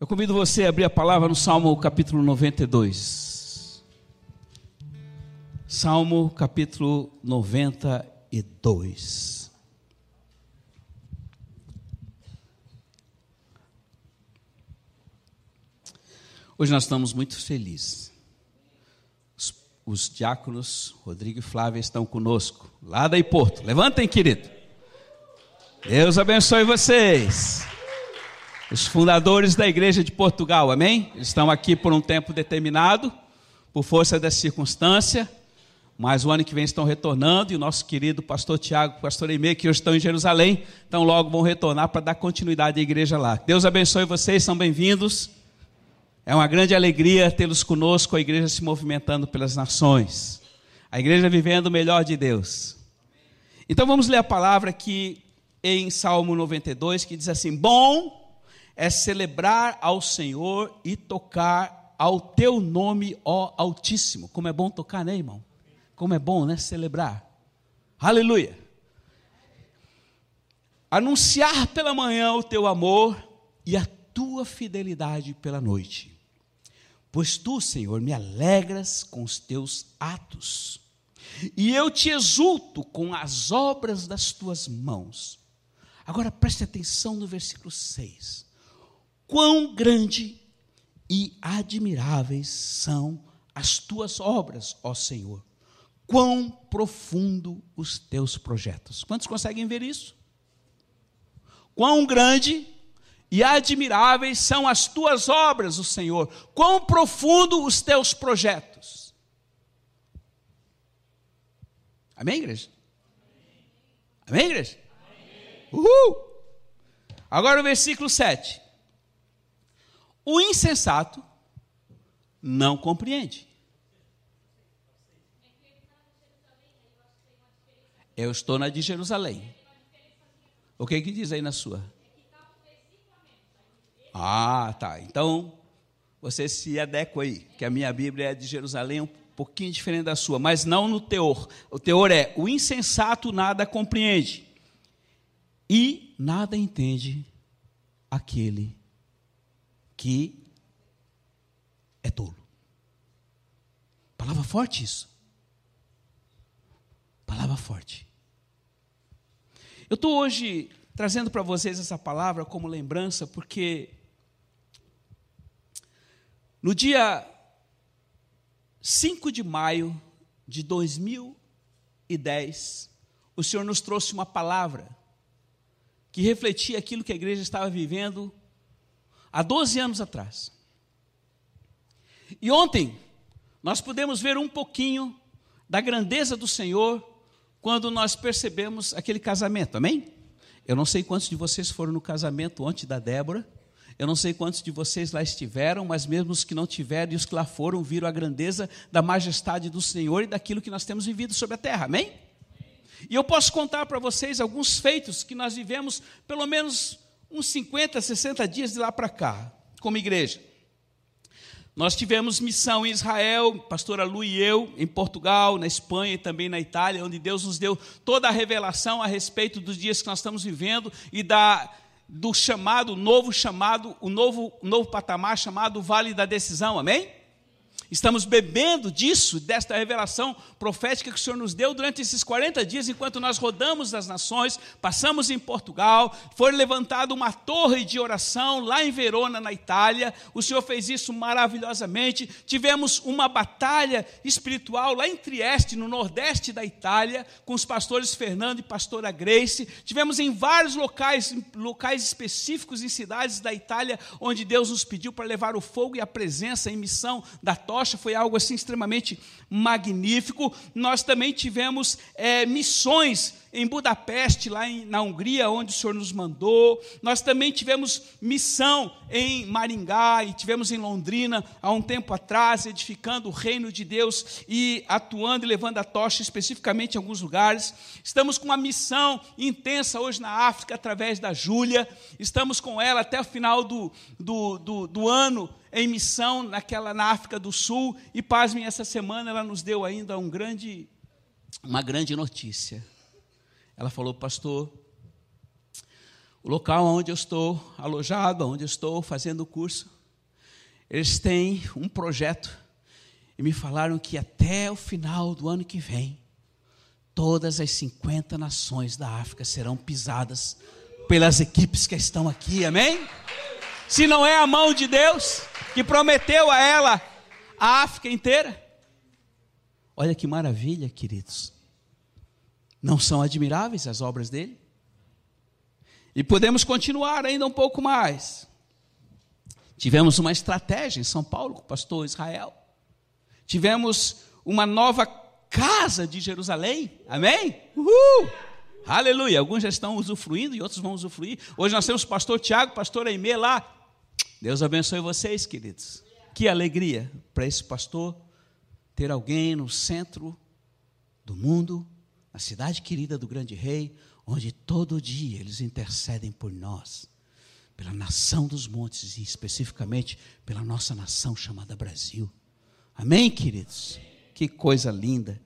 Eu convido você a abrir a palavra no Salmo capítulo 92. Salmo capítulo 92. Hoje nós estamos muito felizes. Os, os diáconos Rodrigo e Flávia estão conosco, lá da Porto. Levantem, querido. Deus abençoe vocês os fundadores da igreja de Portugal, amém? Eles estão aqui por um tempo determinado, por força da circunstância, mas o ano que vem estão retornando, e o nosso querido pastor Tiago, pastor Eimê, que hoje estão em Jerusalém, então logo vão retornar para dar continuidade à igreja lá. Deus abençoe vocês, são bem-vindos. É uma grande alegria tê-los conosco, a igreja se movimentando pelas nações, a igreja vivendo o melhor de Deus. Então vamos ler a palavra aqui em Salmo 92, que diz assim: Bom é celebrar ao Senhor e tocar ao teu nome, ó Altíssimo. Como é bom tocar, né, irmão? Como é bom, né, celebrar. Aleluia. Anunciar pela manhã o teu amor e a tua fidelidade pela noite. Pois tu, Senhor, me alegras com os teus atos, e eu te exulto com as obras das tuas mãos. Agora preste atenção no versículo 6 quão grande e admiráveis são as tuas obras, ó Senhor. Quão profundo os teus projetos. Quantos conseguem ver isso? Quão grande e admiráveis são as tuas obras, o Senhor. Quão profundo os teus projetos. Amém, igreja? Amém, igreja? Uhul! Agora o versículo 7. O insensato não compreende. Eu estou na de Jerusalém. O que, que diz aí na sua? Ah, tá. Então, você se adequa aí, que a minha Bíblia é de Jerusalém, um pouquinho diferente da sua, mas não no teor. O teor é: o insensato nada compreende, e nada entende aquele que é tolo. Palavra forte isso. Palavra forte. Eu estou hoje trazendo para vocês essa palavra como lembrança, porque no dia 5 de maio de 2010, o Senhor nos trouxe uma palavra que refletia aquilo que a igreja estava vivendo há 12 anos atrás. E ontem, nós pudemos ver um pouquinho da grandeza do Senhor quando nós percebemos aquele casamento, amém? Eu não sei quantos de vocês foram no casamento ontem da Débora, eu não sei quantos de vocês lá estiveram, mas mesmo os que não tiveram e os que lá foram, viram a grandeza da majestade do Senhor e daquilo que nós temos vivido sobre a terra, amém? E eu posso contar para vocês alguns feitos que nós vivemos, pelo menos uns 50, 60 dias de lá para cá, como igreja. Nós tivemos missão em Israel, pastora Lu e eu, em Portugal, na Espanha e também na Itália, onde Deus nos deu toda a revelação a respeito dos dias que nós estamos vivendo e da, do chamado, novo chamado, o novo, novo patamar chamado Vale da Decisão, amém? Estamos bebendo disso, desta revelação profética que o Senhor nos deu durante esses 40 dias, enquanto nós rodamos as nações, passamos em Portugal, foi levantada uma torre de oração lá em Verona, na Itália. O Senhor fez isso maravilhosamente. Tivemos uma batalha espiritual lá em Trieste, no nordeste da Itália, com os pastores Fernando e pastora Grace. Tivemos em vários locais, locais específicos em cidades da Itália, onde Deus nos pediu para levar o fogo e a presença em missão da torre Rocha foi algo assim extremamente magnífico. Nós também tivemos é, missões em Budapeste, lá em, na Hungria, onde o Senhor nos mandou. Nós também tivemos missão em Maringá e tivemos em Londrina há um tempo atrás, edificando o reino de Deus e atuando e levando a tocha especificamente em alguns lugares. Estamos com uma missão intensa hoje na África através da Júlia. Estamos com ela até o final do, do, do, do ano em missão naquela na África do Sul e pasmem essa semana ela nos deu ainda um grande uma grande notícia. Ela falou, pastor, o local onde eu estou alojado, onde eu estou fazendo o curso, eles têm um projeto e me falaram que até o final do ano que vem, todas as 50 nações da África serão pisadas pelas equipes que estão aqui, amém? Se não é a mão de Deus que prometeu a ela a África inteira. Olha que maravilha, queridos. Não são admiráveis as obras dele? E podemos continuar ainda um pouco mais. Tivemos uma estratégia em São Paulo com o pastor Israel. Tivemos uma nova casa de Jerusalém. Amém? Uhul! Aleluia. Alguns já estão usufruindo e outros vão usufruir. Hoje nós temos o pastor Tiago, pastor Aimee lá. Deus abençoe vocês, queridos. Que alegria para esse pastor ter alguém no centro do mundo, na cidade querida do grande rei, onde todo dia eles intercedem por nós, pela nação dos montes e especificamente pela nossa nação chamada Brasil. Amém, queridos? Que coisa linda.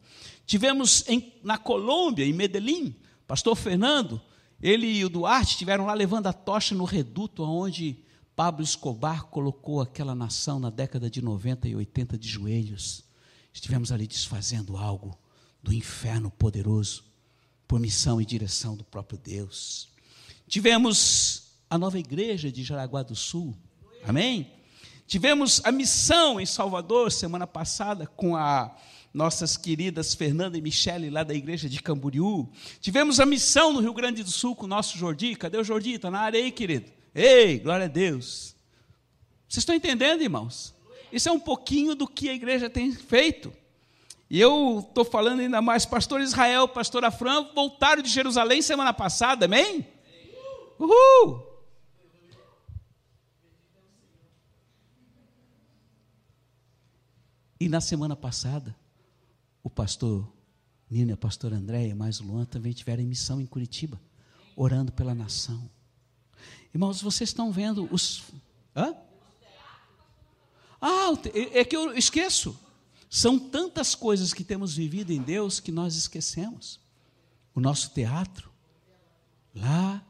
Tivemos em, na Colômbia, em Medellín, pastor Fernando, ele e o Duarte estiveram lá levando a tocha no reduto onde Pablo Escobar colocou aquela nação na década de 90 e 80 de joelhos. Estivemos ali desfazendo algo do inferno poderoso por missão e direção do próprio Deus. Tivemos a nova igreja de Jaraguá do Sul, amém? Tivemos a missão em Salvador semana passada com a nossas queridas Fernanda e Michele lá da igreja de Camboriú. Tivemos a missão no Rio Grande do Sul com o nosso Jordi. Cadê o Jordi? Está na área aí, querido. Ei, glória a Deus. Vocês estão entendendo, irmãos? Isso é um pouquinho do que a igreja tem feito. E eu estou falando ainda mais, pastor Israel, pastor Afran, voltaram de Jerusalém semana passada, amém? Uhul! E na semana passada, o pastor Nino e a pastora Andréia, mais o Luan, também tiveram missão em Curitiba, orando pela nação. Irmãos, vocês estão vendo os. Hã? Ah, é que eu esqueço. São tantas coisas que temos vivido em Deus que nós esquecemos. O nosso teatro, lá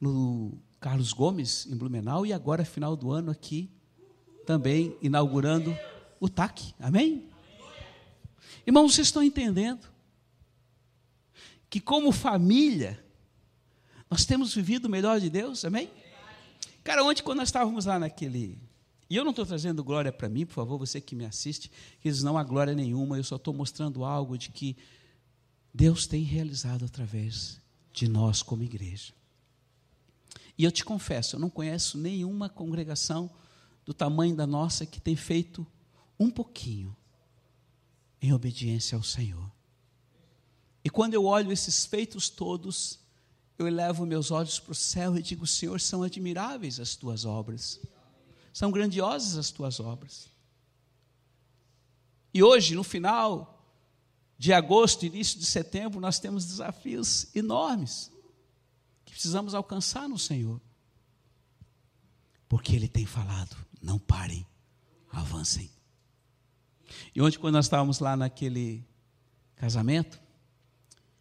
no Carlos Gomes, em Blumenau, e agora, final do ano, aqui, também inaugurando o TAC. Amém? Irmãos, vocês estão entendendo que, como família, nós temos vivido o melhor de Deus? Amém? Cara, ontem, quando nós estávamos lá naquele e eu não estou trazendo glória para mim, por favor, você que me assiste, que diz, não há glória nenhuma, eu só estou mostrando algo de que Deus tem realizado através de nós como igreja. E eu te confesso, eu não conheço nenhuma congregação do tamanho da nossa que tem feito um pouquinho em obediência ao Senhor. E quando eu olho esses feitos todos, eu elevo meus olhos para o céu e digo: Senhor, são admiráveis as tuas obras. São grandiosas as tuas obras. E hoje, no final de agosto, início de setembro, nós temos desafios enormes que precisamos alcançar no Senhor. Porque Ele tem falado: não parem, avancem. E ontem, quando nós estávamos lá naquele casamento,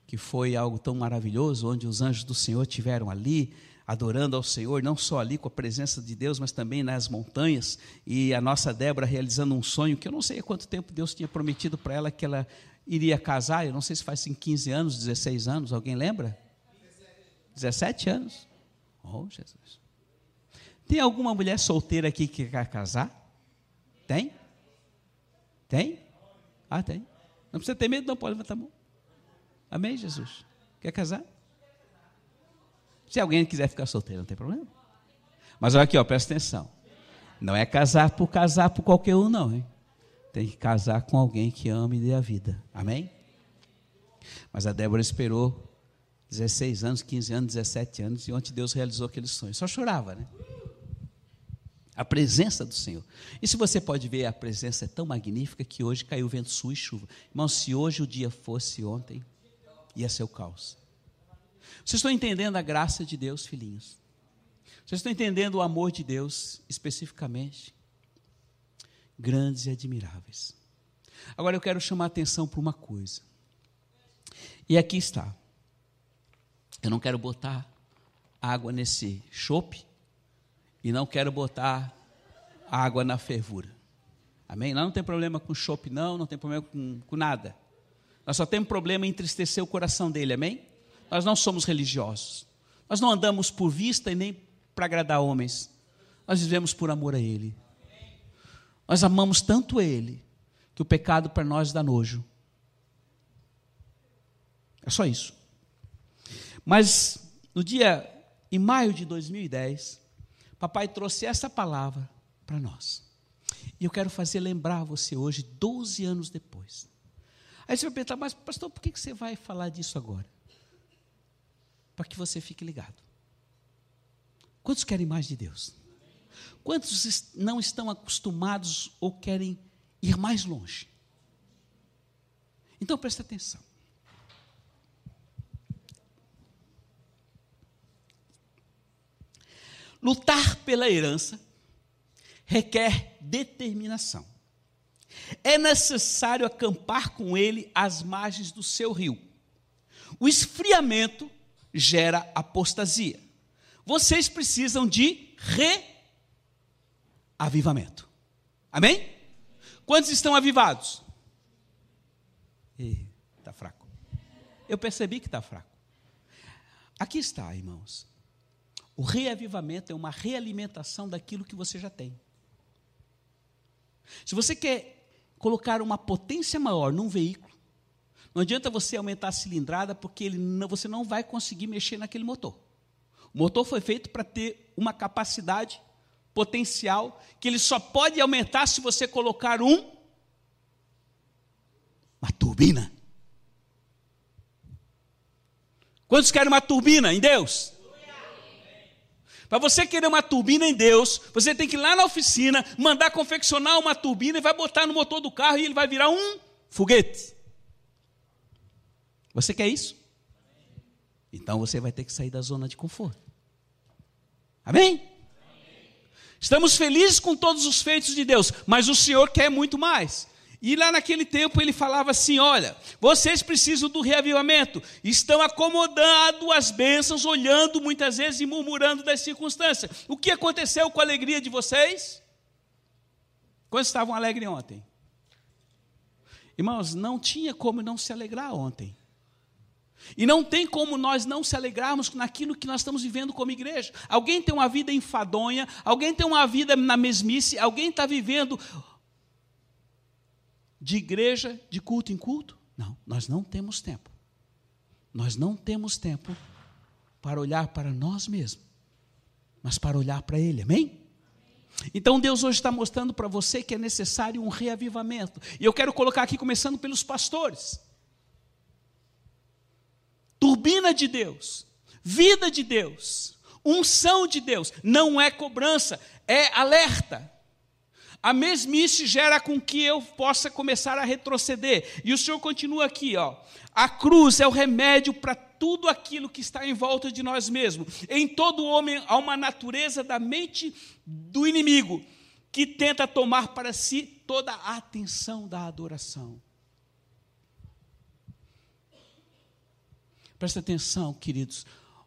que foi algo tão maravilhoso, onde os anjos do Senhor tiveram ali, adorando ao Senhor, não só ali com a presença de Deus, mas também nas montanhas. E a nossa Débora realizando um sonho que eu não sei há quanto tempo Deus tinha prometido para ela que ela iria casar. Eu não sei se faz assim, 15 anos, 16 anos, alguém lembra? 17 anos. Oh, Jesus. Tem alguma mulher solteira aqui que quer casar? Tem? Tem? Ah, tem. Não precisa ter medo, não pode levantar a mão. Amém, Jesus? Quer casar? Se alguém quiser ficar solteiro, não tem problema. Mas olha aqui, ó, presta atenção. Não é casar por casar por qualquer um, não. Hein? Tem que casar com alguém que ame e dê a vida. Amém? Mas a Débora esperou 16 anos, 15 anos, 17 anos, e ontem Deus realizou aquele sonho. Só chorava, né? A presença do Senhor. E se você pode ver, a presença é tão magnífica que hoje caiu vento sul e chuva. Irmão, se hoje o dia fosse ontem, ia ser o caos. Vocês estão entendendo a graça de Deus, filhinhos? Vocês estão entendendo o amor de Deus especificamente? Grandes e admiráveis. Agora eu quero chamar a atenção para uma coisa. E aqui está. Eu não quero botar água nesse chope e não quero botar água na fervura. Amém? Nós não tem problema com chope, não, não tem problema com, com nada. Nós só temos problema em entristecer o coração dele, amém? Nós não somos religiosos. Nós não andamos por vista e nem para agradar homens. Nós vivemos por amor a Ele. Nós amamos tanto Ele que o pecado para nós dá nojo. É só isso. Mas no dia, em maio de 2010, papai trouxe essa palavra para nós. E eu quero fazer lembrar você hoje, 12 anos depois. Aí você vai perguntar, mas pastor, por que você vai falar disso agora? Para que você fique ligado. Quantos querem mais de Deus? Quantos não estão acostumados ou querem ir mais longe? Então preste atenção. Lutar pela herança requer determinação. É necessário acampar com ele às margens do seu rio. O esfriamento gera apostasia. Vocês precisam de reavivamento. Amém? Quantos estão avivados? Está fraco. Eu percebi que está fraco. Aqui está, irmãos. O reavivamento é uma realimentação daquilo que você já tem. Se você quer colocar uma potência maior num veículo, não adianta você aumentar a cilindrada, porque ele não, você não vai conseguir mexer naquele motor. O motor foi feito para ter uma capacidade potencial que ele só pode aumentar se você colocar um uma turbina. Quantos querem uma turbina em Deus? Para você querer uma turbina em Deus, você tem que ir lá na oficina, mandar confeccionar uma turbina e vai botar no motor do carro e ele vai virar um foguete. Você quer isso? Então você vai ter que sair da zona de conforto. Amém? Estamos felizes com todos os feitos de Deus, mas o Senhor quer muito mais. E lá naquele tempo ele falava assim: olha, vocês precisam do reavivamento, estão acomodados às bênçãos, olhando muitas vezes e murmurando das circunstâncias. O que aconteceu com a alegria de vocês? Quando estavam alegres ontem? Irmãos, não tinha como não se alegrar ontem. E não tem como nós não se alegrarmos naquilo que nós estamos vivendo como igreja. Alguém tem uma vida enfadonha, alguém tem uma vida na mesmice, alguém está vivendo de igreja, de culto em culto? Não, nós não temos tempo. Nós não temos tempo para olhar para nós mesmos, mas para olhar para Ele, amém? Então Deus hoje está mostrando para você que é necessário um reavivamento. E eu quero colocar aqui, começando pelos pastores turbina de Deus, vida de Deus, unção de Deus, não é cobrança, é alerta. A mesmice gera com que eu possa começar a retroceder. E o Senhor continua aqui, ó. A cruz é o remédio para tudo aquilo que está em volta de nós mesmos. Em todo homem há uma natureza da mente do inimigo que tenta tomar para si toda a atenção da adoração. Presta atenção, queridos.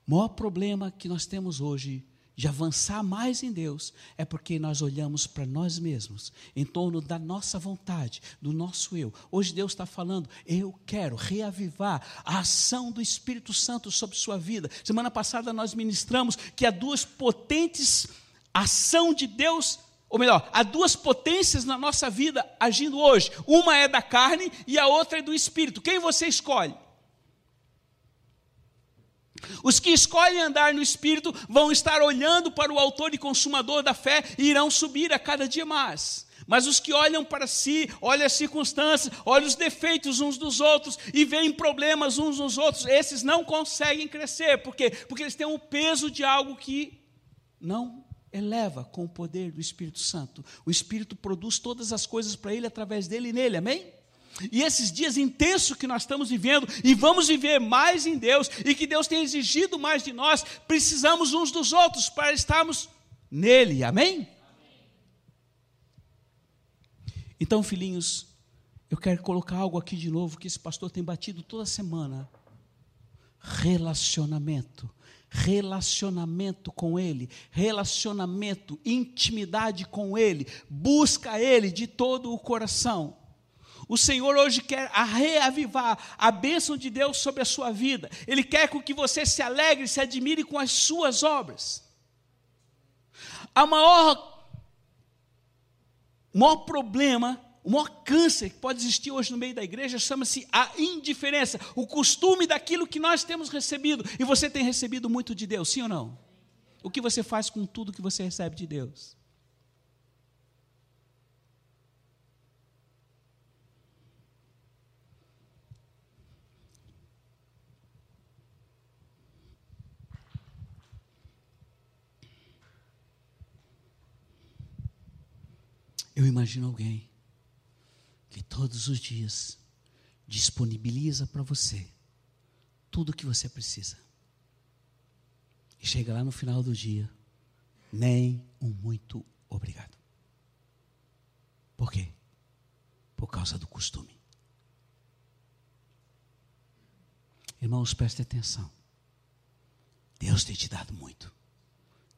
O maior problema que nós temos hoje de avançar mais em Deus é porque nós olhamos para nós mesmos, em torno da nossa vontade, do nosso eu. Hoje Deus está falando, eu quero reavivar a ação do Espírito Santo sobre sua vida. Semana passada nós ministramos que há duas potentes ação de Deus, ou melhor, há duas potências na nossa vida agindo hoje. Uma é da carne e a outra é do Espírito. Quem você escolhe? Os que escolhem andar no Espírito vão estar olhando para o Autor e Consumador da fé e irão subir a cada dia mais. Mas os que olham para si, olham as circunstâncias, olham os defeitos uns dos outros e veem problemas uns nos outros, esses não conseguem crescer. Por quê? Porque eles têm o peso de algo que não eleva com o poder do Espírito Santo. O Espírito produz todas as coisas para ele através dele e nele, amém? E esses dias intensos que nós estamos vivendo, e vamos viver mais em Deus, e que Deus tem exigido mais de nós, precisamos uns dos outros para estarmos nele, amém? Então, filhinhos, eu quero colocar algo aqui de novo que esse pastor tem batido toda semana. relacionamento. Relacionamento com Ele, relacionamento, intimidade com Ele, busca Ele de todo o coração. O Senhor hoje quer reavivar a bênção de Deus sobre a sua vida. Ele quer que você se alegre, se admire com as suas obras. A maior, o maior problema o maior câncer que pode existir hoje no meio da igreja chama-se a indiferença, o costume daquilo que nós temos recebido. E você tem recebido muito de Deus, sim ou não? O que você faz com tudo que você recebe de Deus? Eu imagino alguém que todos os dias disponibiliza para você tudo o que você precisa. E chega lá no final do dia, nem um muito obrigado. Por quê? Por causa do costume. Irmãos, prestem atenção. Deus tem te dado muito.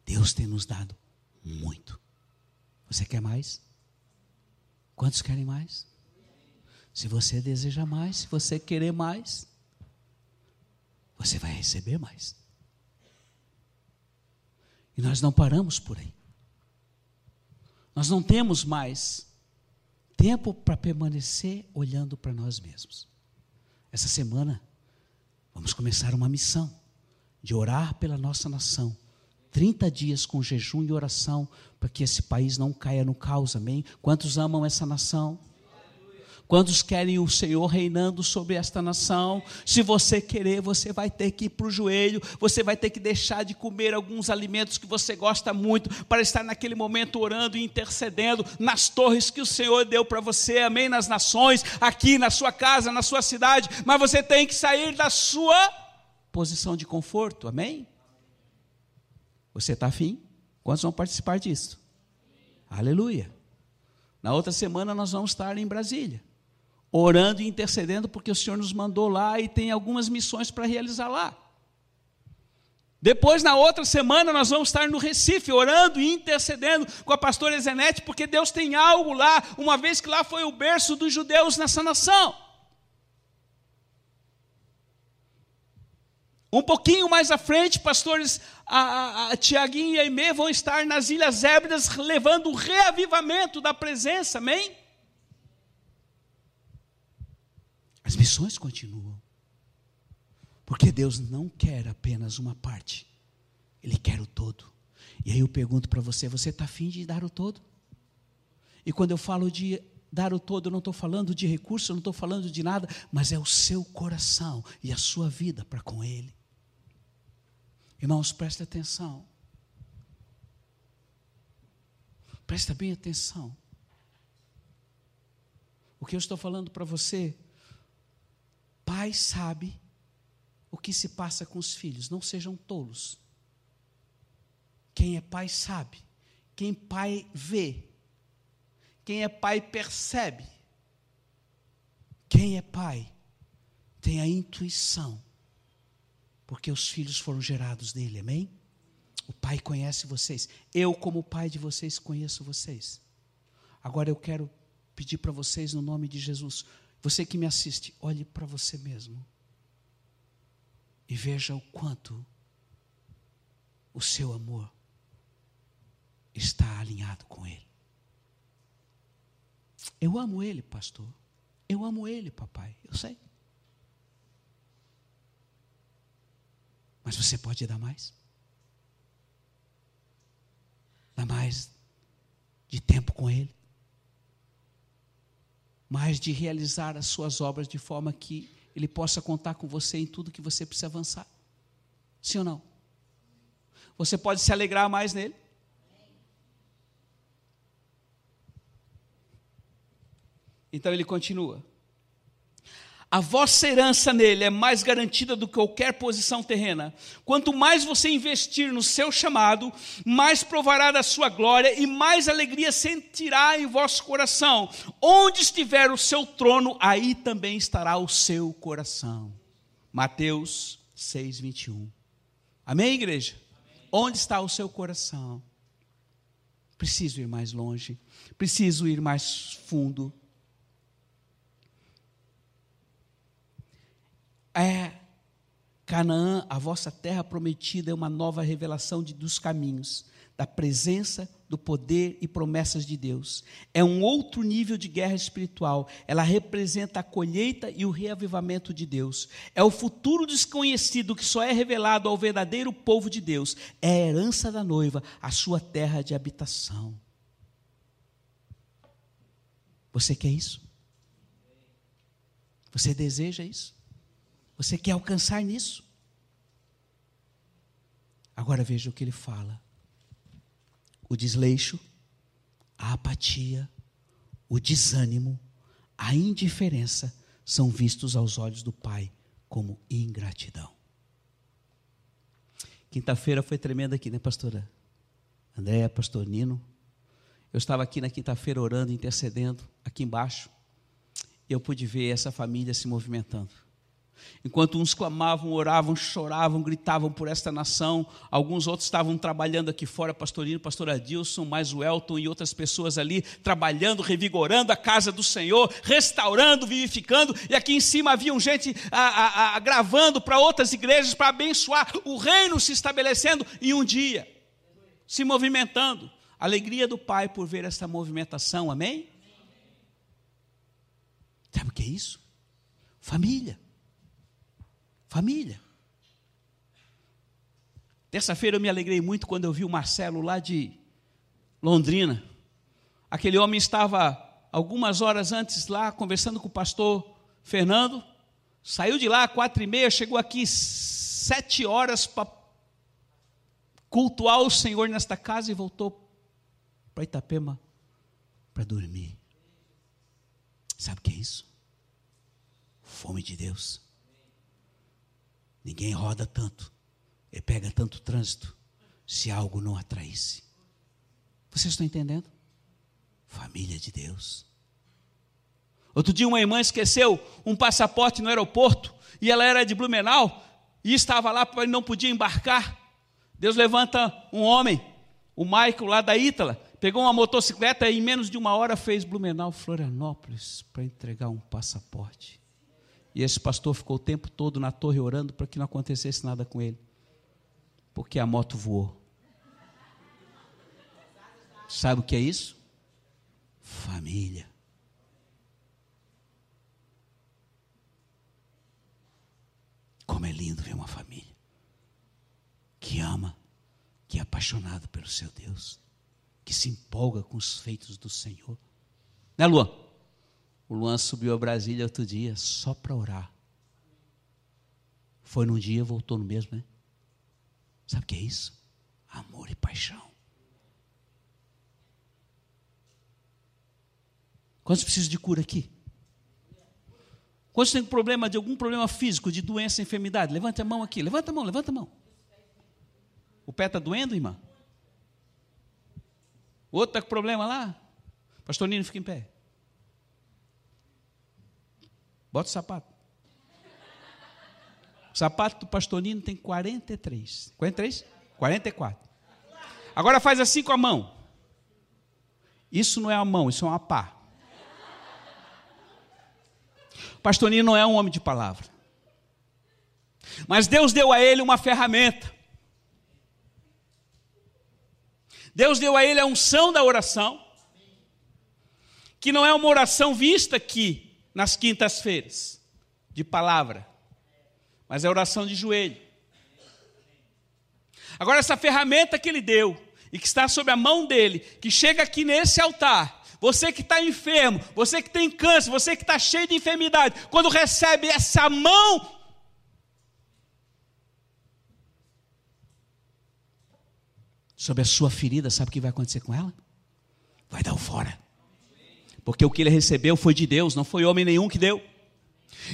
Deus tem nos dado muito. Você quer mais? Quantos querem mais? Se você deseja mais, se você querer mais, você vai receber mais. E nós não paramos por aí. Nós não temos mais tempo para permanecer olhando para nós mesmos. Essa semana, vamos começar uma missão de orar pela nossa nação. 30 dias com jejum e oração para que esse país não caia no caos, amém? Quantos amam essa nação? Quantos querem o Senhor reinando sobre esta nação? Se você querer, você vai ter que ir para o joelho, você vai ter que deixar de comer alguns alimentos que você gosta muito, para estar naquele momento orando e intercedendo nas torres que o Senhor deu para você, amém? Nas nações, aqui na sua casa, na sua cidade, mas você tem que sair da sua posição de conforto, amém? Você está afim? Quantos vão participar disso? Aleluia. Na outra semana nós vamos estar em Brasília orando e intercedendo, porque o Senhor nos mandou lá e tem algumas missões para realizar lá. Depois, na outra semana, nós vamos estar no Recife, orando e intercedendo com a pastora Zenete, porque Deus tem algo lá, uma vez que lá foi o berço dos judeus nessa nação. Um pouquinho mais à frente, pastores a, a, a Tiaguinho e a Aimee vão estar nas Ilhas Hébridas, levando o reavivamento da presença, amém? As missões continuam. Porque Deus não quer apenas uma parte, Ele quer o todo. E aí eu pergunto para você: você está afim de dar o todo? E quando eu falo de dar o todo, eu não estou falando de recurso, eu não estou falando de nada, mas é o seu coração e a sua vida para com Ele. Irmãos, preste atenção. Presta bem atenção. O que eu estou falando para você pai sabe o que se passa com os filhos, não sejam tolos. Quem é pai sabe, quem pai vê, quem é pai percebe. Quem é pai tem a intuição, porque os filhos foram gerados dele, amém? O pai conhece vocês, eu, como pai de vocês, conheço vocês. Agora eu quero pedir para vocês, no nome de Jesus, você que me assiste, olhe para você mesmo e veja o quanto o seu amor está alinhado com Ele. Eu amo Ele, pastor. Eu amo Ele, papai. Eu sei. Mas você pode dar mais? Dar mais de tempo com Ele? mas de realizar as suas obras de forma que Ele possa contar com você em tudo que você precisa avançar. Sim ou não? Você pode se alegrar mais nele? Então ele continua a vossa herança nele é mais garantida do que qualquer posição terrena. Quanto mais você investir no seu chamado, mais provará da sua glória e mais alegria sentirá em vosso coração. Onde estiver o seu trono, aí também estará o seu coração. Mateus 6, 21. Amém, igreja? Amém. Onde está o seu coração? Preciso ir mais longe, preciso ir mais fundo. É Canaã, a vossa terra prometida, é uma nova revelação de, dos caminhos, da presença, do poder e promessas de Deus. É um outro nível de guerra espiritual. Ela representa a colheita e o reavivamento de Deus. É o futuro desconhecido que só é revelado ao verdadeiro povo de Deus. É a herança da noiva, a sua terra de habitação. Você quer isso? Você deseja isso? Você quer alcançar nisso? Agora veja o que ele fala: o desleixo, a apatia, o desânimo, a indiferença são vistos aos olhos do Pai como ingratidão. Quinta-feira foi tremenda aqui, né, pastora? Andréia, pastor Nino. Eu estava aqui na quinta-feira orando, intercedendo, aqui embaixo, e eu pude ver essa família se movimentando. Enquanto uns clamavam, oravam, choravam, gritavam por esta nação, alguns outros estavam trabalhando aqui fora, pastorino, pastor Adilson, mais o Elton e outras pessoas ali, trabalhando, revigorando a casa do Senhor, restaurando, vivificando, e aqui em cima haviam gente a, a, a, gravando para outras igrejas, para abençoar o reino se estabelecendo em um dia, se movimentando. Alegria do Pai por ver esta movimentação, amém? Sabe o que é isso? Família. Família. Terça-feira eu me alegrei muito quando eu vi o Marcelo lá de Londrina. Aquele homem estava algumas horas antes lá conversando com o pastor Fernando. Saiu de lá quatro e meia, chegou aqui sete horas para cultuar o Senhor nesta casa e voltou para Itapema para dormir. Sabe o que é isso? Fome de Deus. Ninguém roda tanto e pega tanto trânsito se algo não atraísse. Vocês estão entendendo? Família de Deus. Outro dia uma irmã esqueceu um passaporte no aeroporto e ela era de Blumenau e estava lá e não podia embarcar. Deus levanta um homem, o Michael lá da Ítala, pegou uma motocicleta e em menos de uma hora fez Blumenau, Florianópolis para entregar um passaporte. E esse pastor ficou o tempo todo na torre orando para que não acontecesse nada com ele. Porque a moto voou. Sabe o que é isso? Família. Como é lindo ver uma família que ama, que é apaixonado pelo seu Deus, que se empolga com os feitos do Senhor. Né, Luan? O Luan subiu a Brasília outro dia só para orar. Foi num dia, voltou no mesmo, né? Sabe o que é isso? Amor e paixão. Quantos precisam de cura aqui? Quantos têm problema de algum problema físico, de doença, enfermidade? Levante a mão aqui, levanta a mão, levanta a mão. O pé está doendo, irmã? O outro está com problema lá? Pastor Nino, fica em pé. Bota o sapato. O sapato do pastorino tem 43. 43? 44. Agora faz assim com a mão. Isso não é a mão, isso é uma pá. O pastorino não é um homem de palavra. Mas Deus deu a ele uma ferramenta. Deus deu a ele a unção da oração, que não é uma oração vista aqui, nas quintas-feiras, de palavra, mas é oração de joelho. Agora, essa ferramenta que ele deu e que está sob a mão dele, que chega aqui nesse altar, você que está enfermo, você que tem câncer, você que está cheio de enfermidade, quando recebe essa mão, sobre a sua ferida, sabe o que vai acontecer com ela? Vai dar o fora. Porque o que ele recebeu foi de Deus, não foi homem nenhum que deu.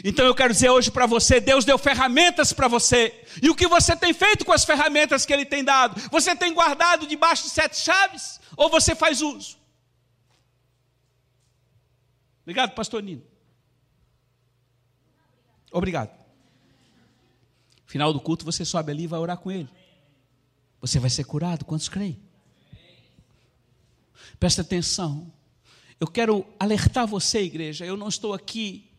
Então eu quero dizer hoje para você: Deus deu ferramentas para você. E o que você tem feito com as ferramentas que Ele tem dado? Você tem guardado debaixo de sete chaves? Ou você faz uso? Obrigado, pastor Nino. Obrigado. Final do culto, você sobe ali e vai orar com ele. Você vai ser curado. Quantos creem? Presta atenção. Eu quero alertar você, igreja. Eu não estou aqui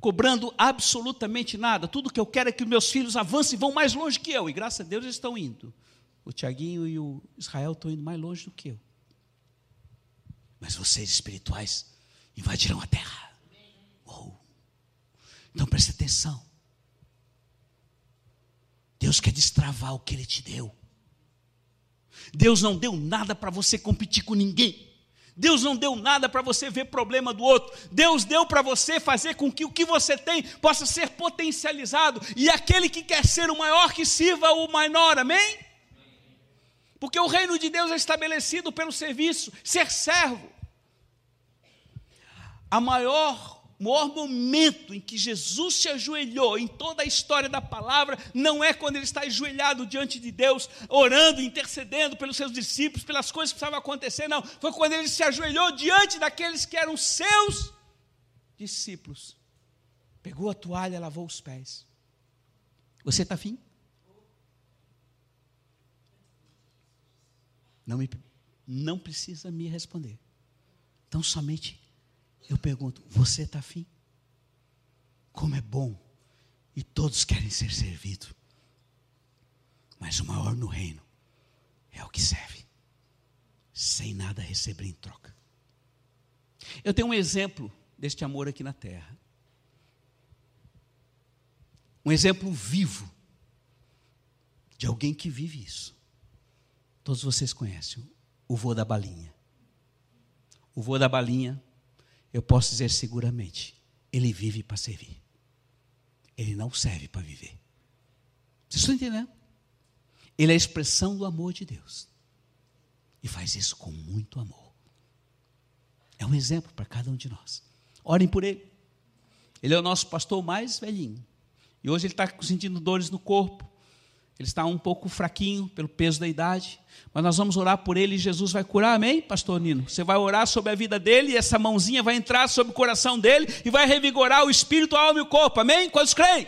cobrando absolutamente nada. Tudo que eu quero é que meus filhos avancem e vão mais longe que eu. E graças a Deus eles estão indo. O Tiaguinho e o Israel estão indo mais longe do que eu. Mas vocês espirituais invadirão a terra. Oh. Então preste atenção. Deus quer destravar o que Ele te deu. Deus não deu nada para você competir com ninguém. Deus não deu nada para você ver problema do outro. Deus deu para você fazer com que o que você tem possa ser potencializado. E aquele que quer ser o maior, que sirva o menor. Amém? Porque o reino de Deus é estabelecido pelo serviço, ser servo. A maior o maior momento em que Jesus se ajoelhou em toda a história da palavra não é quando ele está ajoelhado diante de Deus, orando, intercedendo pelos seus discípulos, pelas coisas que precisavam acontecer, não. Foi quando ele se ajoelhou diante daqueles que eram seus discípulos. Pegou a toalha, lavou os pés. Você está afim? Não, me, não precisa me responder. Então, somente eu pergunto: você está afim? Como é bom e todos querem ser servidos. Mas o maior no reino é o que serve, sem nada receber em troca. Eu tenho um exemplo deste amor aqui na terra. Um exemplo vivo de alguém que vive isso. Todos vocês conhecem o vô da balinha. O vô da balinha eu posso dizer seguramente: ele vive para servir. Ele não serve para viver. Vocês estão entendendo? Ele é a expressão do amor de Deus. E faz isso com muito amor. É um exemplo para cada um de nós. Orem por ele. Ele é o nosso pastor mais velhinho. E hoje ele está sentindo dores no corpo. Ele está um pouco fraquinho pelo peso da idade, mas nós vamos orar por ele e Jesus vai curar, amém, pastor Nino? Você vai orar sobre a vida dele e essa mãozinha vai entrar sobre o coração dele e vai revigorar o espírito, a alma e o corpo, amém? Quantos creem?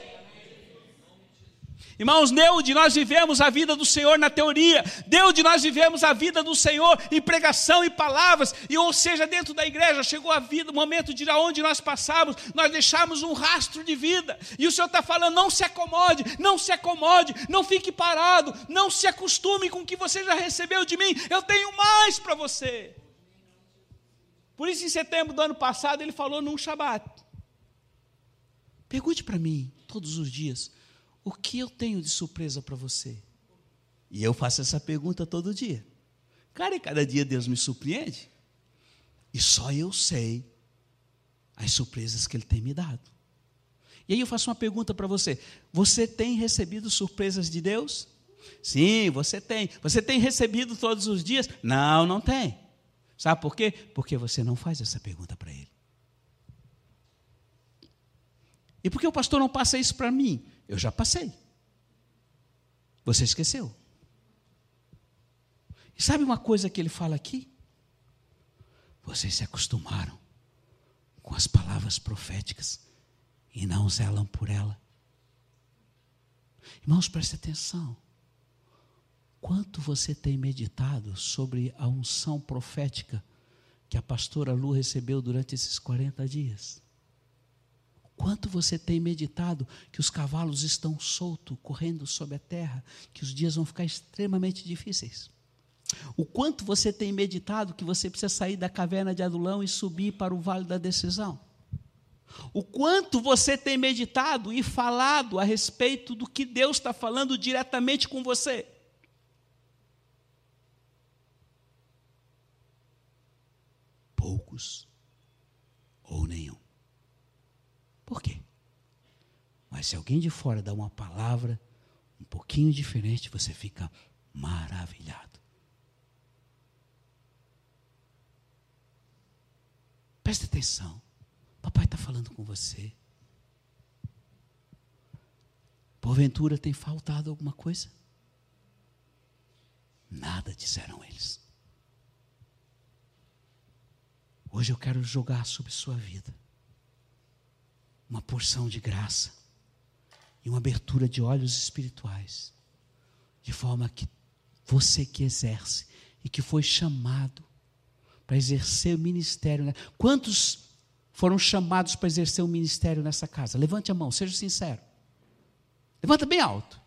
Irmãos, deu de nós vivemos a vida do Senhor na teoria, deu de nós vivemos a vida do Senhor em pregação e palavras, e ou seja, dentro da igreja chegou a vida, o momento de onde nós passamos, nós deixamos um rastro de vida, e o Senhor está falando: não se acomode, não se acomode, não fique parado, não se acostume com o que você já recebeu de mim, eu tenho mais para você. Por isso, em setembro do ano passado, ele falou num Shabat: pergunte para mim todos os dias o que eu tenho de surpresa para você? E eu faço essa pergunta todo dia. Cara, e cada dia Deus me surpreende. E só eu sei as surpresas que Ele tem me dado. E aí eu faço uma pergunta para você: você tem recebido surpresas de Deus? Sim, você tem. Você tem recebido todos os dias? Não, não tem. Sabe por quê? Porque você não faz essa pergunta para Ele. E por que o pastor não passa isso para mim? Eu já passei. Você esqueceu. E sabe uma coisa que ele fala aqui? Vocês se acostumaram com as palavras proféticas e não zelam por ela. Irmãos, preste atenção. Quanto você tem meditado sobre a unção profética que a pastora Lu recebeu durante esses 40 dias? Quanto você tem meditado que os cavalos estão soltos, correndo sobre a terra, que os dias vão ficar extremamente difíceis? O quanto você tem meditado que você precisa sair da caverna de Adulão e subir para o vale da decisão? O quanto você tem meditado e falado a respeito do que Deus está falando diretamente com você? Poucos ou nenhum. Por quê? Mas se alguém de fora dá uma palavra um pouquinho diferente, você fica maravilhado. Preste atenção. Papai está falando com você. Porventura tem faltado alguma coisa? Nada disseram eles. Hoje eu quero jogar sobre sua vida uma porção de graça e uma abertura de olhos espirituais, de forma que você que exerce e que foi chamado para exercer o ministério. Né? Quantos foram chamados para exercer o ministério nessa casa? Levante a mão, seja sincero. Levanta bem alto.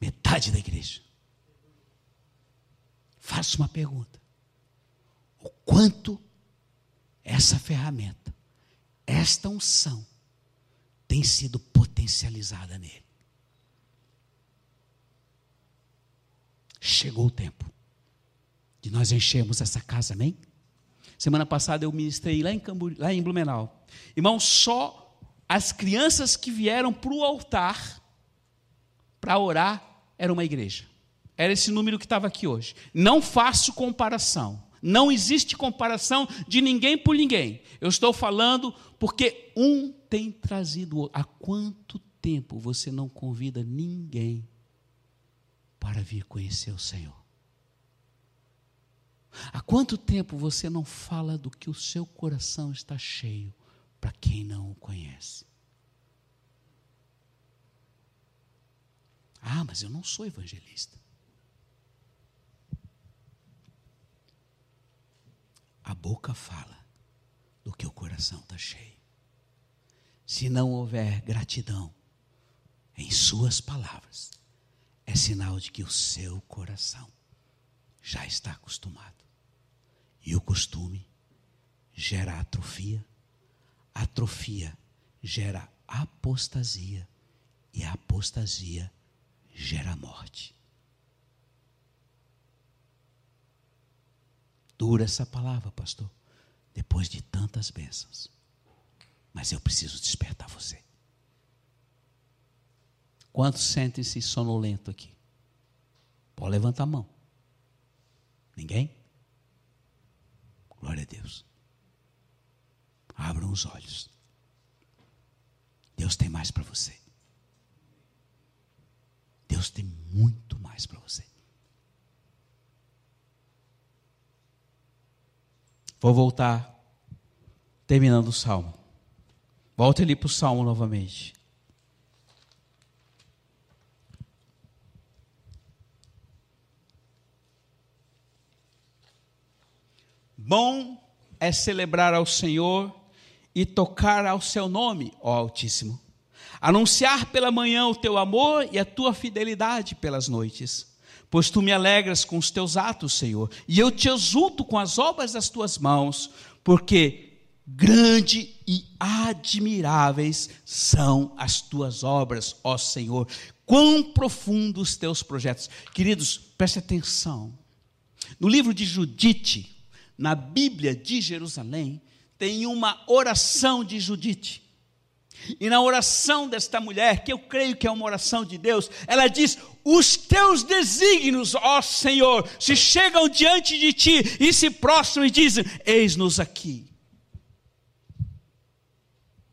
Metade da igreja. Faça uma pergunta. O quanto essa ferramenta, esta unção, tem sido potencializada nele. Chegou o tempo de nós enchermos essa casa, amém? Semana passada eu ministrei lá em, Cambur, lá em Blumenau. Irmão, só as crianças que vieram para o altar para orar era uma igreja. Era esse número que estava aqui hoje. Não faço comparação. Não existe comparação de ninguém por ninguém. Eu estou falando porque um tem trazido o outro. Há quanto tempo você não convida ninguém para vir conhecer o Senhor? Há quanto tempo você não fala do que o seu coração está cheio para quem não o conhece? Ah, mas eu não sou evangelista. A boca fala do que o coração está cheio. Se não houver gratidão em suas palavras, é sinal de que o seu coração já está acostumado. E o costume gera atrofia, atrofia gera apostasia, e a apostasia gera morte. Dura essa palavra, pastor, depois de tantas bênçãos. Mas eu preciso despertar você. Quantos sentem-se sonolento aqui? Pode levantar a mão. Ninguém? Glória a Deus. Abram os olhos. Deus tem mais para você. Deus tem muito mais para você. Vou voltar, terminando o salmo. Volte ali para o salmo novamente. Bom é celebrar ao Senhor e tocar ao seu nome, ó Altíssimo. Anunciar pela manhã o teu amor e a tua fidelidade pelas noites. Pois tu me alegras com os teus atos, Senhor, e eu te exulto com as obras das tuas mãos, porque grande e admiráveis são as tuas obras, ó Senhor. Quão profundos os teus projetos. Queridos, preste atenção. No livro de Judite, na Bíblia de Jerusalém, tem uma oração de Judite. E na oração desta mulher, que eu creio que é uma oração de Deus, ela diz: Os teus desígnios, ó Senhor, se chegam diante de ti e se prostram e dizem: Eis-nos aqui.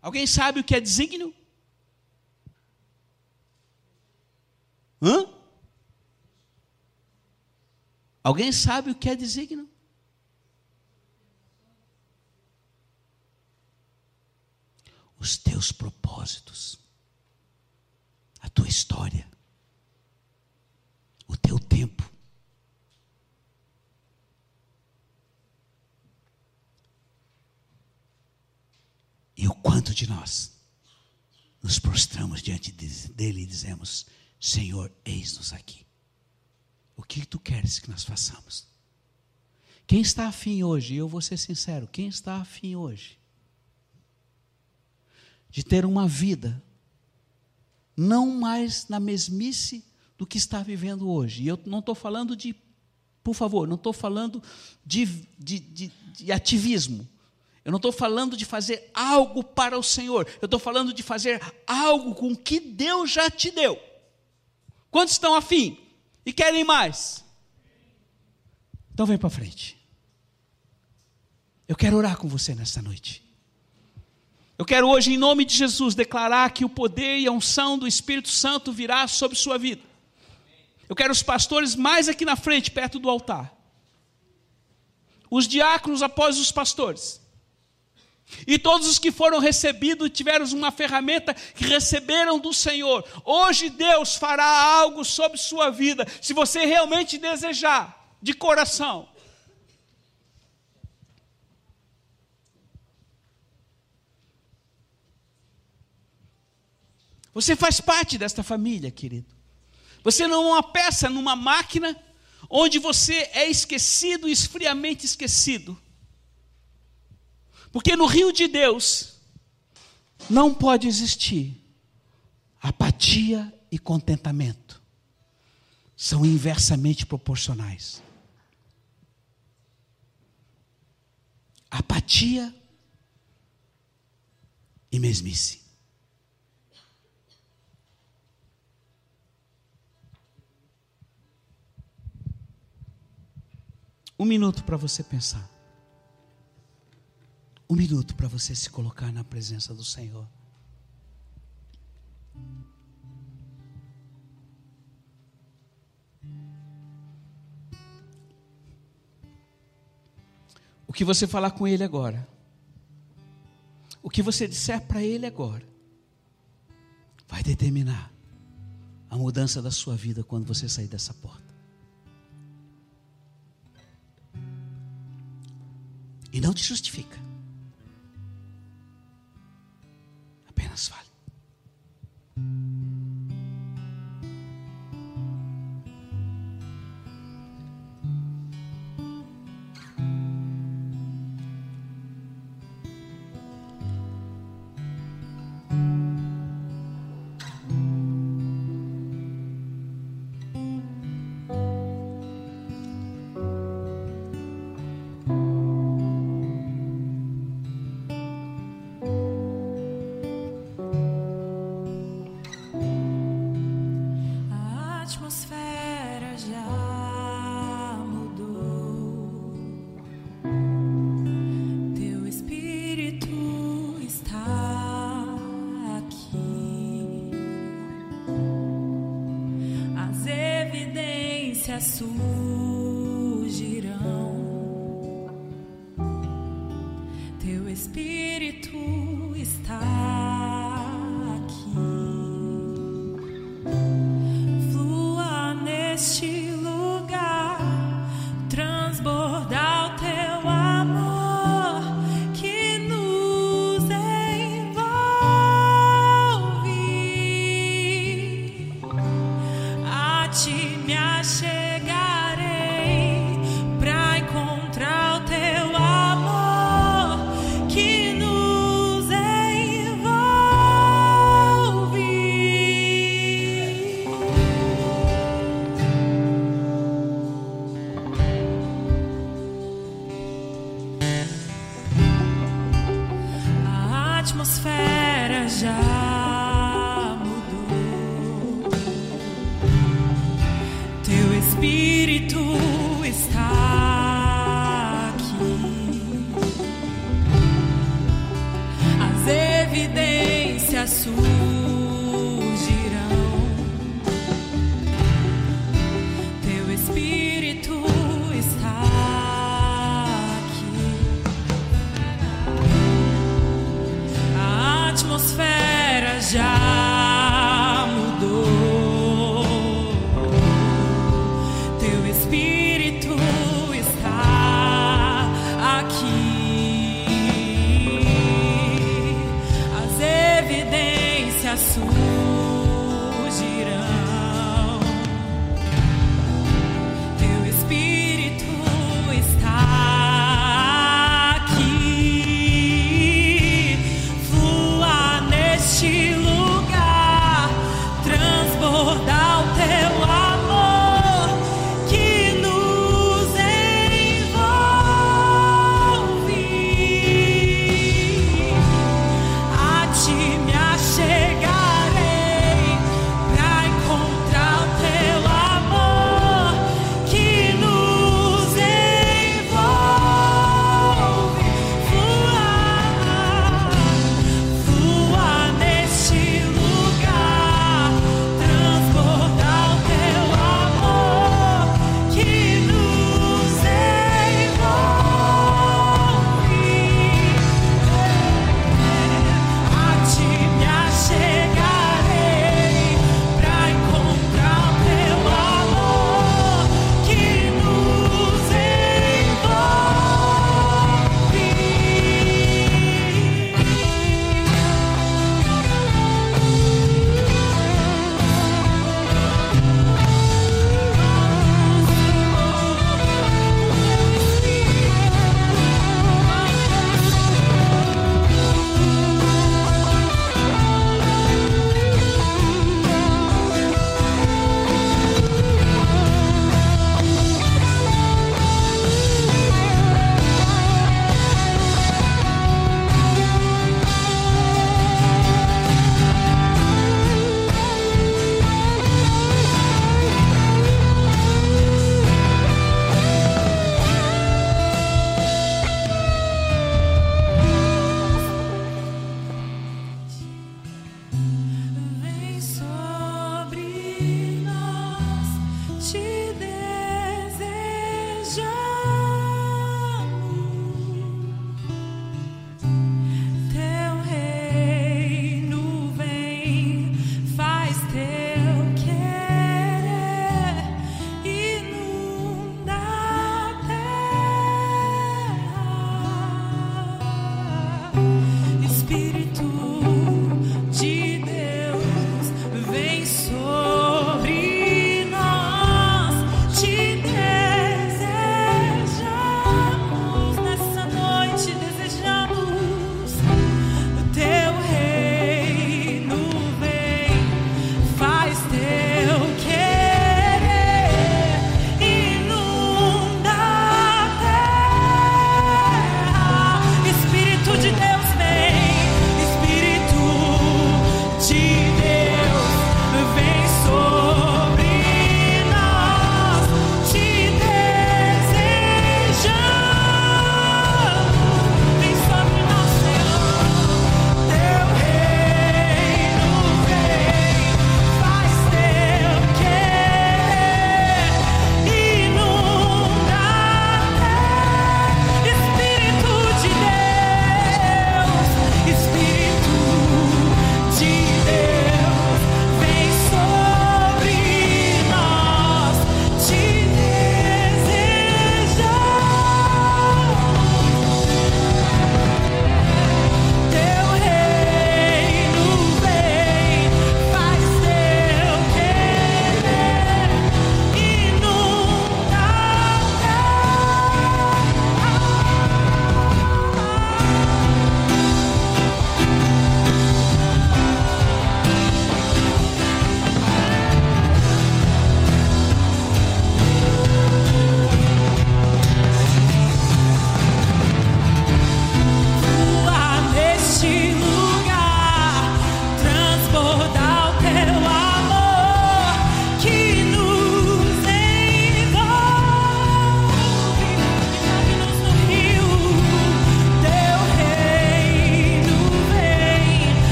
Alguém sabe o que é desígnio? Hã? Alguém sabe o que é desígnio? Os teus propósitos, a tua história, o teu tempo. E o quanto de nós nos prostramos diante dele e dizemos: Senhor, eis-nos aqui. O que tu queres que nós façamos? Quem está afim hoje, eu vou ser sincero, quem está afim hoje de ter uma vida não mais na mesmice do que está vivendo hoje. E eu não estou falando de, por favor, não estou falando de, de, de, de ativismo. Eu não estou falando de fazer algo para o Senhor. Eu estou falando de fazer algo com o que Deus já te deu. Quantos estão afim e querem mais? Então vem para frente. Eu quero orar com você nessa noite. Eu quero hoje, em nome de Jesus, declarar que o poder e a unção do Espírito Santo virá sobre sua vida. Eu quero os pastores mais aqui na frente, perto do altar. Os diáconos após os pastores. E todos os que foram recebidos tiveram uma ferramenta que receberam do Senhor. Hoje Deus fará algo sobre sua vida, se você realmente desejar, de coração. Você faz parte desta família, querido. Você não é uma peça numa máquina onde você é esquecido, esfriamente esquecido. Porque no rio de Deus não pode existir apatia e contentamento. São inversamente proporcionais. Apatia e mesmice. Um minuto para você pensar. Um minuto para você se colocar na presença do Senhor. O que você falar com Ele agora, o que você disser para Ele agora, vai determinar a mudança da sua vida quando você sair dessa porta. E não te justifica.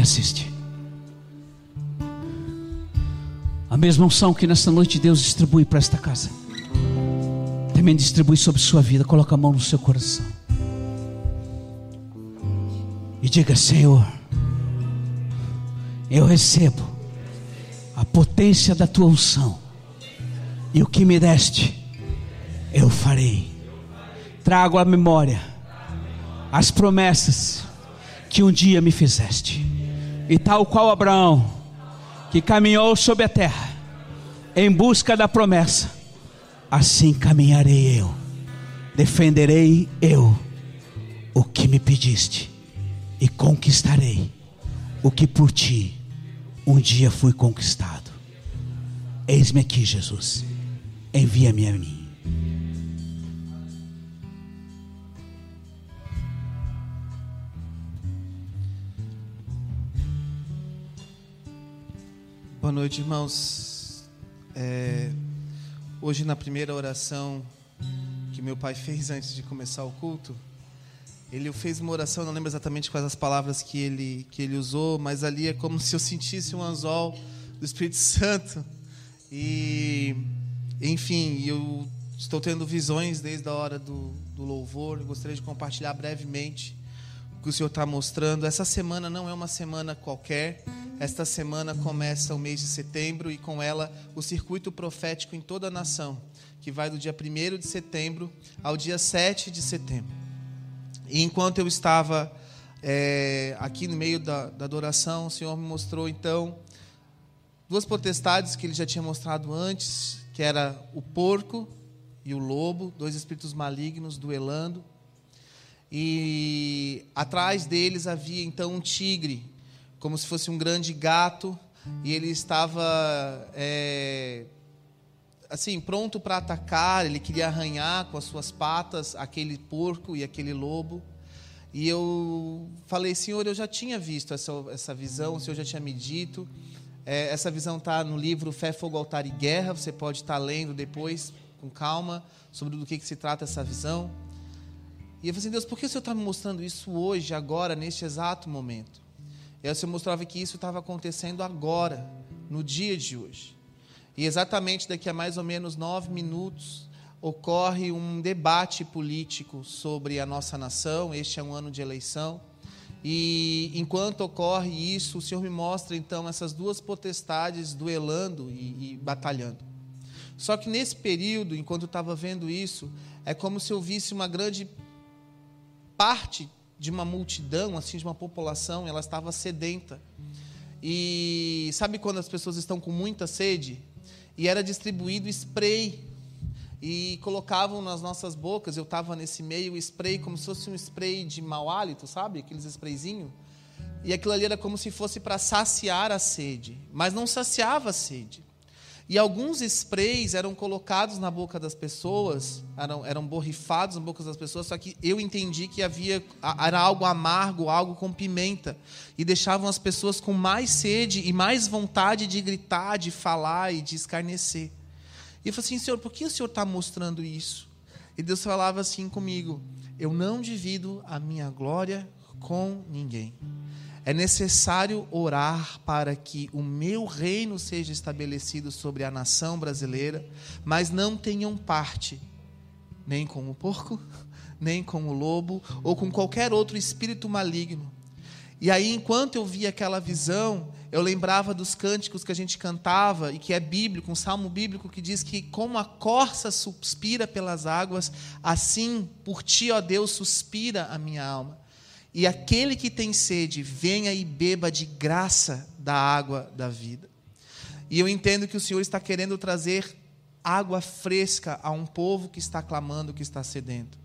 Assiste. A mesma unção que nesta noite Deus distribui para esta casa. Também distribui sobre sua vida. Coloca a mão no seu coração. E diga: Senhor, eu recebo a potência da tua unção. E o que me deste, eu farei. Trago à memória as promessas que um dia me fizeste. E tal qual Abraão, que caminhou sobre a terra em busca da promessa, assim caminharei eu, defenderei eu o que me pediste e conquistarei o que por ti um dia fui conquistado. Eis-me aqui, Jesus, envia-me a mim. Boa noite, irmãos. É, hoje, na primeira oração que meu pai fez antes de começar o culto, ele fez uma oração, não lembro exatamente quais as palavras que ele, que ele usou, mas ali é como se eu sentisse um anzol do Espírito Santo. E, enfim, eu estou tendo visões desde a hora do, do louvor. Eu gostaria de compartilhar brevemente o que o Senhor está mostrando. Essa semana não é uma semana qualquer. Esta semana começa o mês de setembro e com ela o circuito profético em toda a nação, que vai do dia 1 de setembro ao dia 7 de setembro. E enquanto eu estava é, aqui no meio da, da adoração, o Senhor me mostrou então duas potestades que ele já tinha mostrado antes, que era o porco e o lobo, dois espíritos malignos duelando. E atrás deles havia então um tigre, como se fosse um grande gato, e ele estava é, assim pronto para atacar. Ele queria arranhar com as suas patas aquele porco e aquele lobo. E eu falei, Senhor, eu já tinha visto essa, essa visão, o Senhor já tinha me dito. É, essa visão está no livro Fé, Fogo, Altar e Guerra. Você pode estar tá lendo depois, com calma, sobre do que, que se trata essa visão. E eu falei assim, Deus, por que o Senhor está me mostrando isso hoje, agora, neste exato momento? E aí o Senhor mostrava que isso estava acontecendo agora, no dia de hoje. E exatamente daqui a mais ou menos nove minutos ocorre um debate político sobre a nossa nação. Este é um ano de eleição. E enquanto ocorre isso, o Senhor me mostra então essas duas potestades duelando e, e batalhando. Só que nesse período, enquanto eu estava vendo isso, é como se eu visse uma grande parte de uma multidão, assim, de uma população, ela estava sedenta. E sabe quando as pessoas estão com muita sede? E era distribuído spray e colocavam nas nossas bocas. Eu estava nesse meio, spray como se fosse um spray de mau hálito, sabe? Aqueles sprayzinhos. E aquilo ali era como se fosse para saciar a sede, mas não saciava a sede. E alguns sprays eram colocados na boca das pessoas, eram, eram borrifados na boca das pessoas, só que eu entendi que havia era algo amargo, algo com pimenta, e deixavam as pessoas com mais sede e mais vontade de gritar, de falar e de escarnecer. E eu falei assim, Senhor, por que o Senhor está mostrando isso? E Deus falava assim comigo: Eu não divido a minha glória com ninguém. É necessário orar para que o meu reino seja estabelecido sobre a nação brasileira, mas não tenham parte nem com o porco, nem com o lobo ou com qualquer outro espírito maligno. E aí, enquanto eu via aquela visão, eu lembrava dos cânticos que a gente cantava e que é bíblico, um salmo bíblico que diz que como a corça suspira pelas águas, assim por ti, ó Deus, suspira a minha alma. E aquele que tem sede, venha e beba de graça da água da vida. E eu entendo que o Senhor está querendo trazer água fresca a um povo que está clamando, que está sedento.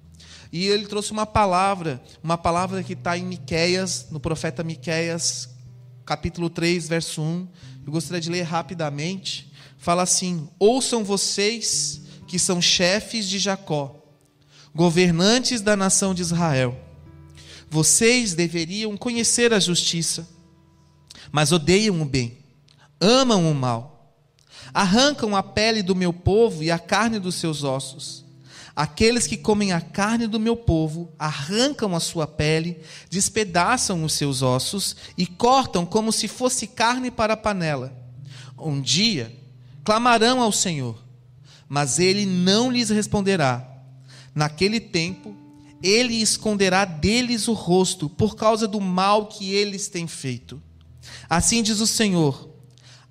E ele trouxe uma palavra, uma palavra que está em Miqueias, no profeta Miqueias, capítulo 3, verso 1. Eu gostaria de ler rapidamente. Fala assim: Ouçam vocês que são chefes de Jacó, governantes da nação de Israel. Vocês deveriam conhecer a justiça, mas odeiam o bem, amam o mal. Arrancam a pele do meu povo e a carne dos seus ossos. Aqueles que comem a carne do meu povo arrancam a sua pele, despedaçam os seus ossos e cortam como se fosse carne para a panela. Um dia clamarão ao Senhor, mas ele não lhes responderá. Naquele tempo, ele esconderá deles o rosto por causa do mal que eles têm feito. Assim diz o Senhor: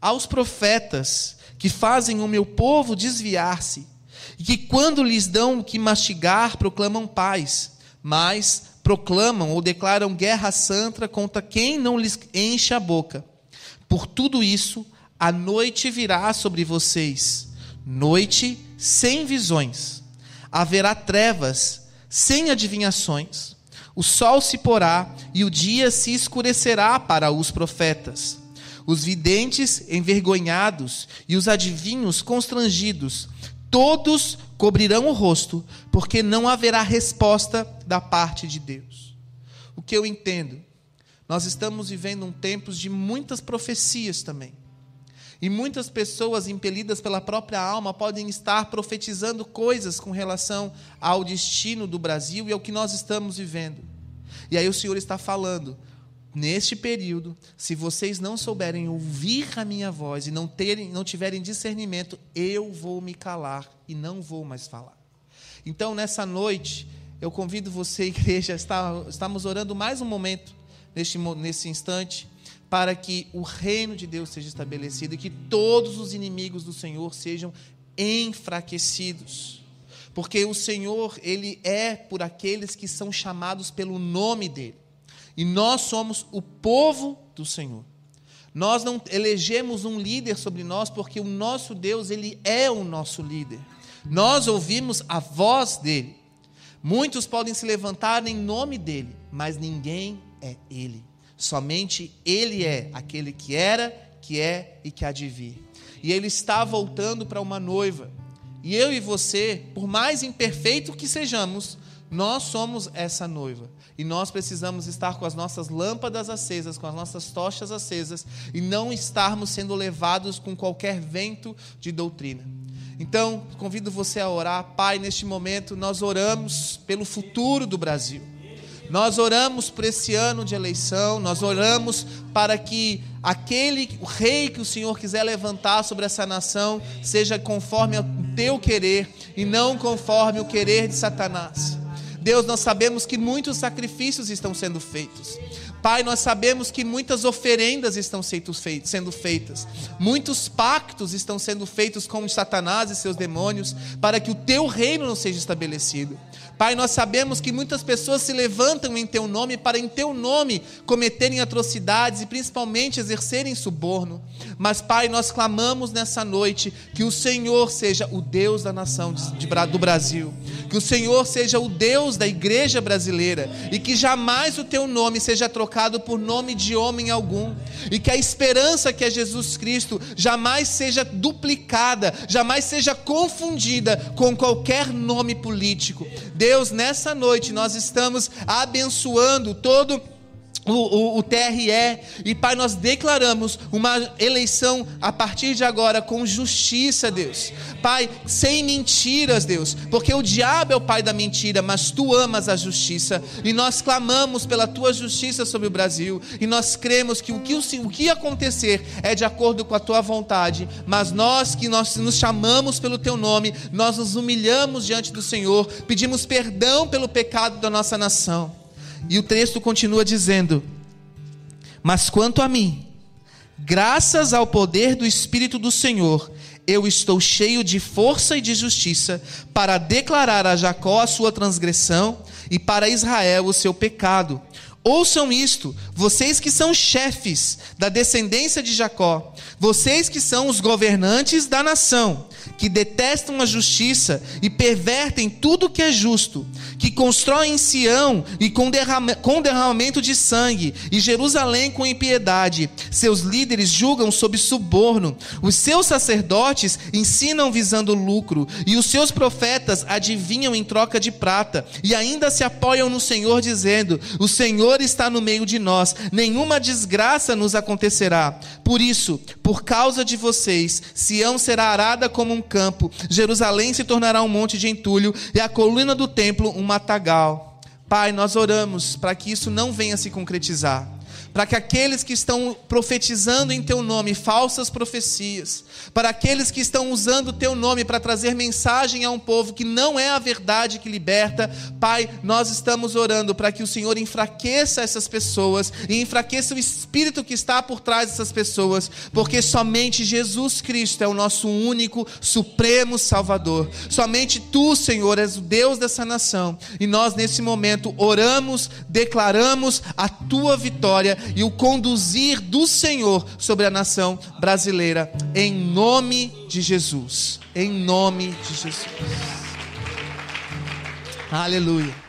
aos profetas que fazem o meu povo desviar-se, e que, quando lhes dão o que mastigar, proclamam paz, mas proclamam ou declaram guerra santa contra quem não lhes enche a boca. Por tudo isso, a noite virá sobre vocês, noite sem visões. Haverá trevas sem adivinhações. O sol se porá e o dia se escurecerá para os profetas. Os videntes envergonhados e os adivinhos constrangidos todos cobrirão o rosto, porque não haverá resposta da parte de Deus. O que eu entendo? Nós estamos vivendo um tempos de muitas profecias também. E muitas pessoas impelidas pela própria alma podem estar profetizando coisas com relação ao destino do Brasil e ao que nós estamos vivendo. E aí o Senhor está falando: neste período, se vocês não souberem ouvir a minha voz e não, terem, não tiverem discernimento, eu vou me calar e não vou mais falar. Então, nessa noite, eu convido você, igreja, está, estamos orando mais um momento neste, nesse instante, para que o reino de Deus seja estabelecido e que todos os inimigos do Senhor sejam enfraquecidos. Porque o Senhor, Ele é por aqueles que são chamados pelo nome dEle. E nós somos o povo do Senhor. Nós não elegemos um líder sobre nós porque o nosso Deus, ele é o nosso líder. Nós ouvimos a voz dele. Muitos podem se levantar em nome dele, mas ninguém é ele. Somente ele é aquele que era, que é e que há de vir. E ele está voltando para uma noiva. E eu e você, por mais imperfeito que sejamos, nós somos essa noiva. E nós precisamos estar com as nossas lâmpadas acesas, com as nossas tochas acesas, e não estarmos sendo levados com qualquer vento de doutrina. Então, convido você a orar. Pai, neste momento, nós oramos pelo futuro do Brasil. Nós oramos por esse ano de eleição, nós oramos para que aquele o rei que o Senhor quiser levantar sobre essa nação seja conforme o teu querer e não conforme o querer de Satanás. Deus, nós sabemos que muitos sacrifícios estão sendo feitos. Pai, nós sabemos que muitas oferendas estão sendo feitas, muitos pactos estão sendo feitos com Satanás e seus demônios, para que o teu reino não seja estabelecido. Pai, nós sabemos que muitas pessoas se levantam em teu nome para, em teu nome, cometerem atrocidades e principalmente exercerem suborno. Mas, Pai, nós clamamos nessa noite que o Senhor seja o Deus da nação de, de, do Brasil, que o Senhor seja o Deus da igreja brasileira e que jamais o teu nome seja trocado por nome de homem algum, e que a esperança que é Jesus Cristo jamais seja duplicada, jamais seja confundida com qualquer nome político. Deus, nessa noite nós estamos abençoando todo o, o, o, TRE, e Pai, nós declaramos uma eleição a partir de agora com justiça, Deus. Pai, sem mentiras, Deus, porque o diabo é o pai da mentira, mas tu amas a justiça, e nós clamamos pela tua justiça sobre o Brasil, e nós cremos que o que, o que acontecer é de acordo com a tua vontade, mas nós que nós nos chamamos pelo teu nome, nós nos humilhamos diante do Senhor, pedimos perdão pelo pecado da nossa nação. E o texto continua dizendo: Mas quanto a mim, graças ao poder do Espírito do Senhor, eu estou cheio de força e de justiça para declarar a Jacó a sua transgressão e para Israel o seu pecado. Ouçam isto, vocês que são chefes da descendência de Jacó, vocês que são os governantes da nação, que detestam a justiça e pervertem tudo que é justo, que constroem Sião e com, derrama, com derramamento de sangue, e Jerusalém com impiedade. Seus líderes julgam sob suborno, os seus sacerdotes ensinam visando lucro, e os seus profetas adivinham em troca de prata, e ainda se apoiam no Senhor, dizendo: O Senhor está no meio de nós, nenhuma desgraça nos acontecerá. Por isso, por causa de vocês, Sião será arada como um campo, Jerusalém se tornará um monte de entulho e a coluna do templo um matagal. Pai, nós oramos para que isso não venha se concretizar para que aqueles que estão profetizando em teu nome falsas profecias, para aqueles que estão usando o teu nome para trazer mensagem a um povo que não é a verdade que liberta, Pai, nós estamos orando para que o Senhor enfraqueça essas pessoas e enfraqueça o espírito que está por trás dessas pessoas, porque somente Jesus Cristo é o nosso único, supremo Salvador. Somente tu, Senhor, és o Deus dessa nação, e nós nesse momento oramos, declaramos a tua vitória e o conduzir do Senhor sobre a nação brasileira, em nome de Jesus. Em nome de Jesus. Aleluia.